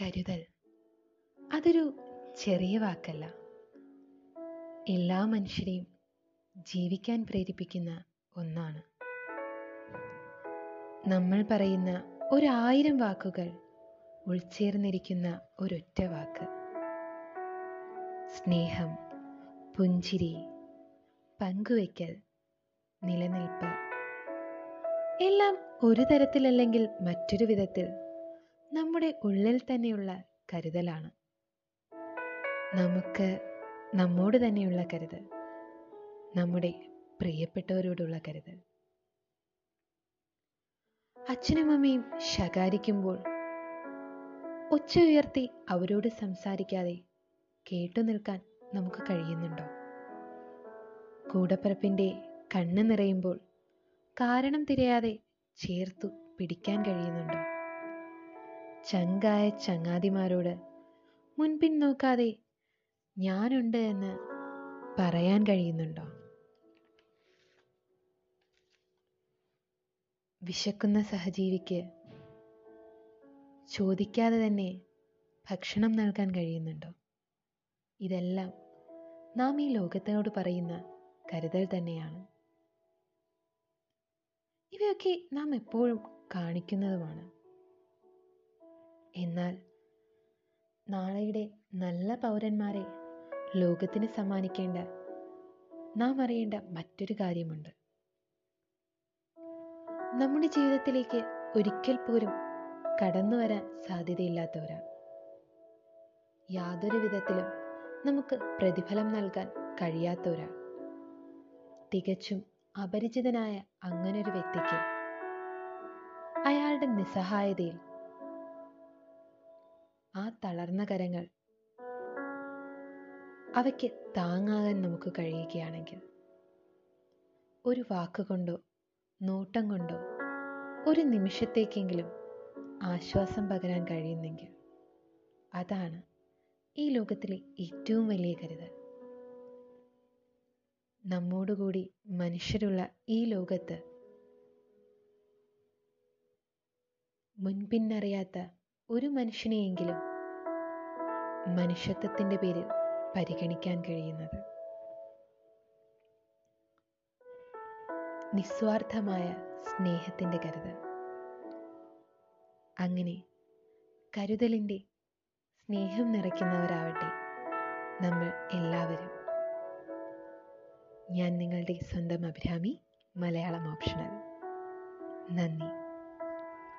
കരുതൽ. അതൊരു ചെറിയ വാക്കല്ല. എല്ലാ മനുഷ്യരെയും ജീവിക്കാൻ പ്രേരിപ്പിക്കുന്ന ഒന്നാണ്. നമ്മൾ പറയുന്ന ഒരായിരം വാക്കുകൾ ഉൾച്ചേർന്നിരിക്കുന്ന ഒരൊറ്റ വാക്ക്. സ്നേഹം പുഞ്ചിരി പങ്കുവയ്ക്കൽ നിലനിൽപ്പ്. എല്ലാം ഒരു തരത്തിലല്ലെങ്കിൽ മറ്റൊരു വിധത്തിൽ നമ്മുടെ ഉള്ളിൽ തന്നെയുള്ള കരുതലാണ്. നമുക്ക് നമ്മോട് തന്നെയുള്ള കരുതൽ. നമ്മുടെ പ്രിയപ്പെട്ടവരോടുള്ള കരുതൽ. അച്ഛനും അമ്മയും ശകാരിക്കുമ്പോൾ ഒച്ച ഉയർത്തി അവരോട് സംസാരിക്കാതെ കേട്ടു നിൽക്കാൻ നമുക്ക് കഴിയുന്നുണ്ടോ? കൂടപ്പിറപ്പിന്റെ കണ്ണ് നിറയുമ്പോൾ കാരണം തിരയാതെ ചേർത്തു പിടിക്കാൻ കഴിയുന്നുണ്ടോ? ചങ്കായ ചങ്ങാതിമാരോട് മുൻപിൻ നോക്കാതെ ഞാനുണ്ട് എന്ന് പറയാൻ കഴിയുന്നുണ്ടോ? വിശക്കുന്ന സഹജീവിക്ക് ചോദിക്കാതെ തന്നെ ഭക്ഷണം നൽകാൻ കഴിയുന്നുണ്ടോ? ഇതെല്ലാം നാം ഈ ലോകത്തിനോട് പറയുന്ന കരുതൽ തന്നെയാണ്. ഇവയൊക്കെ നാം എപ്പോഴും കാണിക്കുന്നതുമാണ്. എന്നാൽ നാളെയുടെ നല്ല പൗരന്മാരെ ലോകത്തിന് സമ്മാനിക്കേണ്ട നാം അറിയേണ്ട മറ്റൊരു കാര്യമുണ്ട്. നമ്മുടെ ജീവിതത്തിലേക്ക് ഒരിക്കൽ പോലും കടന്നു വരാൻ സാധ്യതയില്ലാത്തവരാ യാതൊരു വിധത്തിലും നമുക്ക് പ്രതിഫലം നൽകാൻ കഴിയാത്തവരാ തികച്ചും അപരിചിതനായ അങ്ങനൊരു വ്യക്തിക്ക് അയാളുടെ നിസ്സഹായതയിൽ ആ തളർന്ന കരങ്ങൾ അവയ്ക്ക് താങ്ങാകാൻ നമുക്ക് കഴിയുകയാണെങ്കിൽ ഒരു വാക്കുകൊണ്ടോ നോട്ടം കൊണ്ടോ ഒരു നിമിഷത്തേക്കെങ്കിലും ആശ്വാസം പകരാൻ കഴിയുന്നെങ്കിൽ അതാണ് ഈ ലോകത്തിലെ ഏറ്റവും വലിയ കരുതൽ. നമ്മോടുകൂടി മനുഷ്യരുള്ള ഈ ലോകത്ത് മുൻപിന്നറിയാത്ത ഒരു മനുഷ്യനെയെങ്കിലും മനുഷ്യത്വത്തിന്റെ പേരിൽ പരിഗണിക്കാൻ കഴിയുന്നത്. നിസ്വാർത്ഥമായ സ്നേഹത്തിന്റെ കരുതൽ അങ്ങനെ കരുതലിന്റെ സ്നേഹം നിറയ്ക്കുന്നവരാവട്ടെ നമ്മൾ എല്ലാവരും. ഞാൻ നിങ്ങളുടെ സ്വന്തം അഭിരാമി മലയാളം ഓപ്ഷണൽ. നന്ദി.